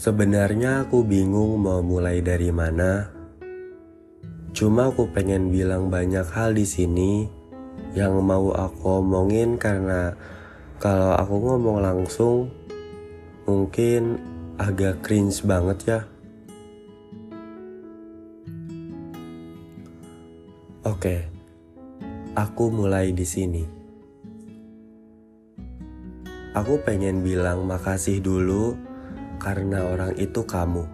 Sebenarnya aku bingung mau mulai dari mana. Cuma aku pengen bilang banyak hal di sini yang mau aku omongin karena kalau aku ngomong langsung mungkin agak cringe banget ya. Oke, aku mulai di sini. Aku pengen bilang makasih dulu karena orang itu kamu.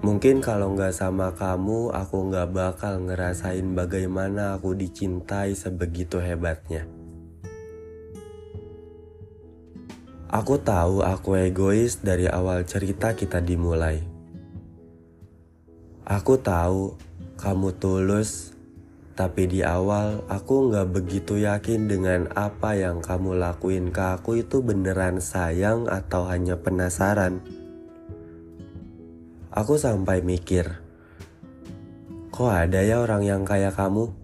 Mungkin kalau nggak sama kamu, aku nggak bakal ngerasain bagaimana aku dicintai sebegitu hebatnya. Aku tahu aku egois dari awal cerita kita dimulai. Aku tahu kamu tulus tapi di awal aku nggak begitu yakin dengan apa yang kamu lakuin ke aku itu beneran sayang atau hanya penasaran. Aku sampai mikir, kok ada ya orang yang kayak kamu?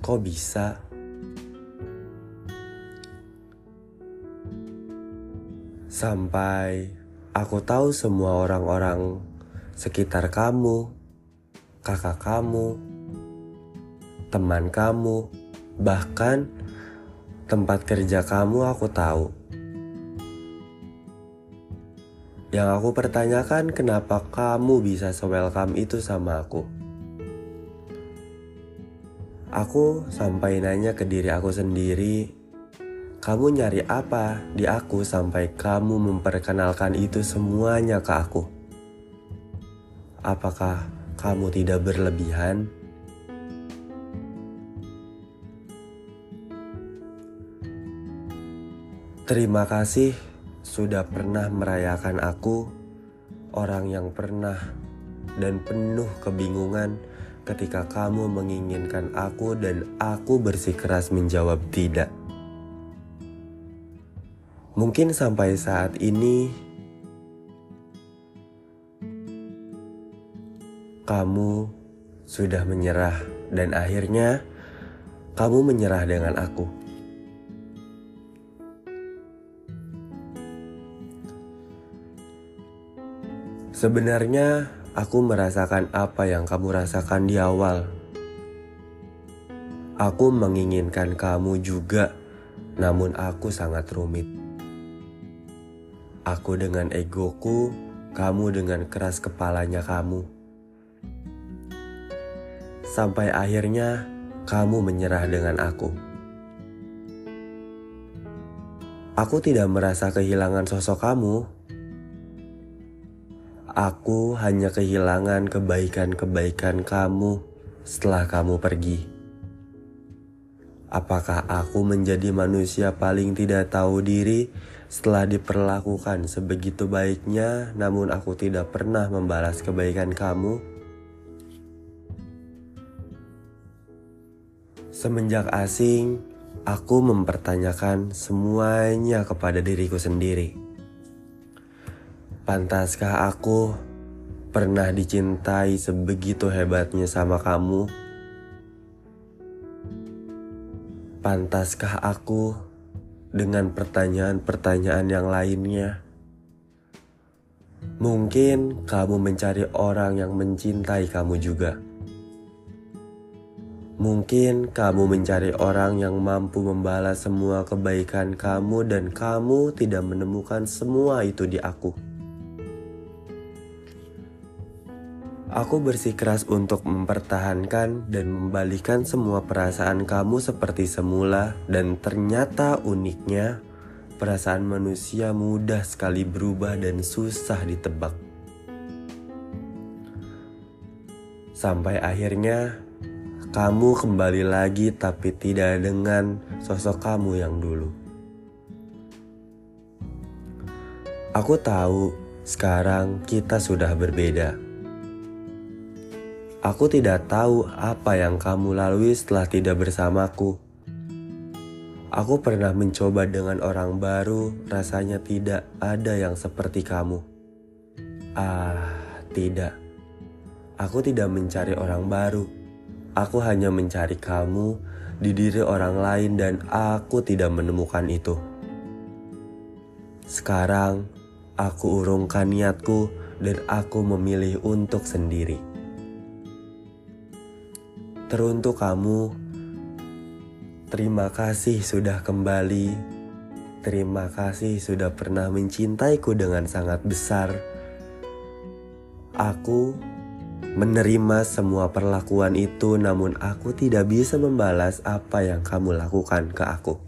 Kok bisa? Sampai aku tahu semua orang-orang sekitar kamu kakak kamu, teman kamu, bahkan tempat kerja kamu aku tahu. Yang aku pertanyakan kenapa kamu bisa se-welcome itu sama aku. Aku sampai nanya ke diri aku sendiri, kamu nyari apa di aku sampai kamu memperkenalkan itu semuanya ke aku? Apakah kamu tidak berlebihan. Terima kasih sudah pernah merayakan aku, orang yang pernah dan penuh kebingungan ketika kamu menginginkan aku dan aku bersikeras menjawab tidak. Mungkin sampai saat ini kamu sudah menyerah, dan akhirnya kamu menyerah dengan aku. Sebenarnya, aku merasakan apa yang kamu rasakan di awal. Aku menginginkan kamu juga, namun aku sangat rumit. Aku dengan egoku, kamu dengan keras kepalanya kamu sampai akhirnya kamu menyerah dengan aku. Aku tidak merasa kehilangan sosok kamu. Aku hanya kehilangan kebaikan-kebaikan kamu setelah kamu pergi. Apakah aku menjadi manusia paling tidak tahu diri setelah diperlakukan sebegitu baiknya, namun aku tidak pernah membalas kebaikan kamu? Semenjak asing, aku mempertanyakan semuanya kepada diriku sendiri. Pantaskah aku pernah dicintai sebegitu hebatnya sama kamu? Pantaskah aku dengan pertanyaan-pertanyaan yang lainnya? Mungkin kamu mencari orang yang mencintai kamu juga. Mungkin kamu mencari orang yang mampu membalas semua kebaikan kamu, dan kamu tidak menemukan semua itu di aku. Aku bersikeras untuk mempertahankan dan membalikan semua perasaan kamu seperti semula, dan ternyata uniknya, perasaan manusia mudah sekali berubah dan susah ditebak. Sampai akhirnya kamu kembali lagi tapi tidak dengan sosok kamu yang dulu. Aku tahu sekarang kita sudah berbeda. Aku tidak tahu apa yang kamu lalui setelah tidak bersamaku. Aku pernah mencoba dengan orang baru, rasanya tidak ada yang seperti kamu. Ah, tidak. Aku tidak mencari orang baru Aku hanya mencari kamu di diri orang lain dan aku tidak menemukan itu. Sekarang aku urungkan niatku dan aku memilih untuk sendiri. Teruntuk kamu, terima kasih sudah kembali. Terima kasih sudah pernah mencintaiku dengan sangat besar. Aku menerima semua perlakuan itu, namun aku tidak bisa membalas apa yang kamu lakukan ke aku.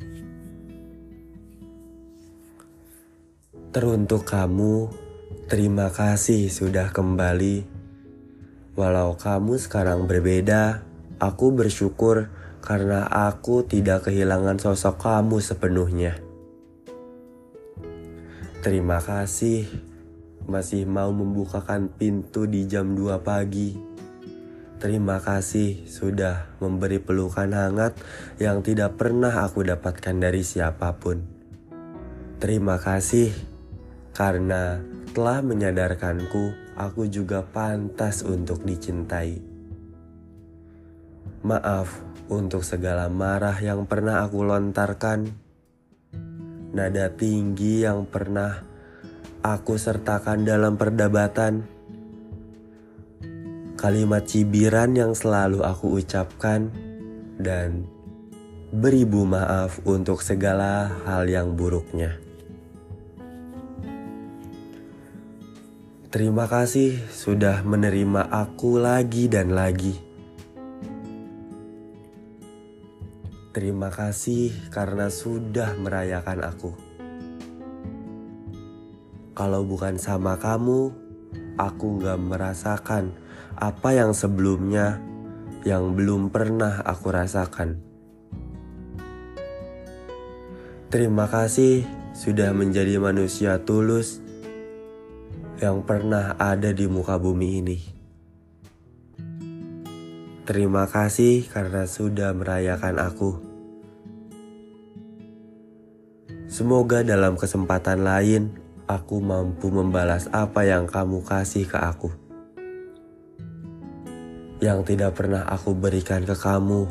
Teruntuk kamu, terima kasih sudah kembali. Walau kamu sekarang berbeda, aku bersyukur karena aku tidak kehilangan sosok kamu sepenuhnya. Terima kasih masih mau membukakan pintu di jam 2 pagi. Terima kasih sudah memberi pelukan hangat yang tidak pernah aku dapatkan dari siapa pun. Terima kasih karena telah menyadarkanku aku juga pantas untuk dicintai. Maaf untuk segala marah yang pernah aku lontarkan nada tinggi yang pernah aku sertakan dalam perdebatan, kalimat cibiran yang selalu aku ucapkan, dan beribu maaf untuk segala hal yang buruknya. Terima kasih sudah menerima aku lagi dan lagi. Terima kasih karena sudah merayakan aku. Kalau bukan sama kamu, aku gak merasakan apa yang sebelumnya yang belum pernah aku rasakan. Terima kasih sudah menjadi manusia tulus yang pernah ada di muka bumi ini. Terima kasih karena sudah merayakan aku. Semoga dalam kesempatan lain aku mampu membalas apa yang kamu kasih ke aku. Yang tidak pernah aku berikan ke kamu.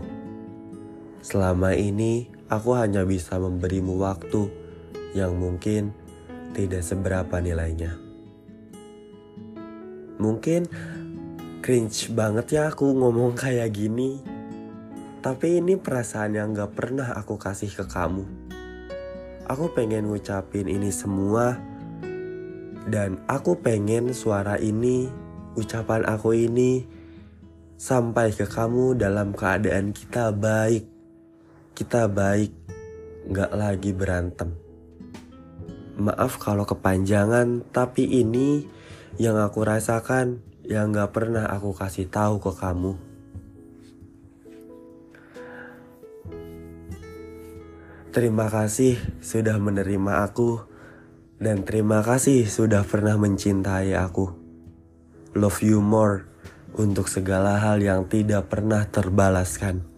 Selama ini aku hanya bisa memberimu waktu yang mungkin tidak seberapa nilainya. Mungkin cringe banget ya aku ngomong kayak gini. Tapi ini perasaan yang gak pernah aku kasih ke kamu. Aku pengen ngucapin ini semua dan aku pengen suara ini, ucapan aku ini sampai ke kamu dalam keadaan kita baik. Kita baik, gak lagi berantem. Maaf kalau kepanjangan, tapi ini yang aku rasakan yang gak pernah aku kasih tahu ke kamu. Terima kasih sudah menerima aku, dan terima kasih sudah pernah mencintai aku. Love you more untuk segala hal yang tidak pernah terbalaskan.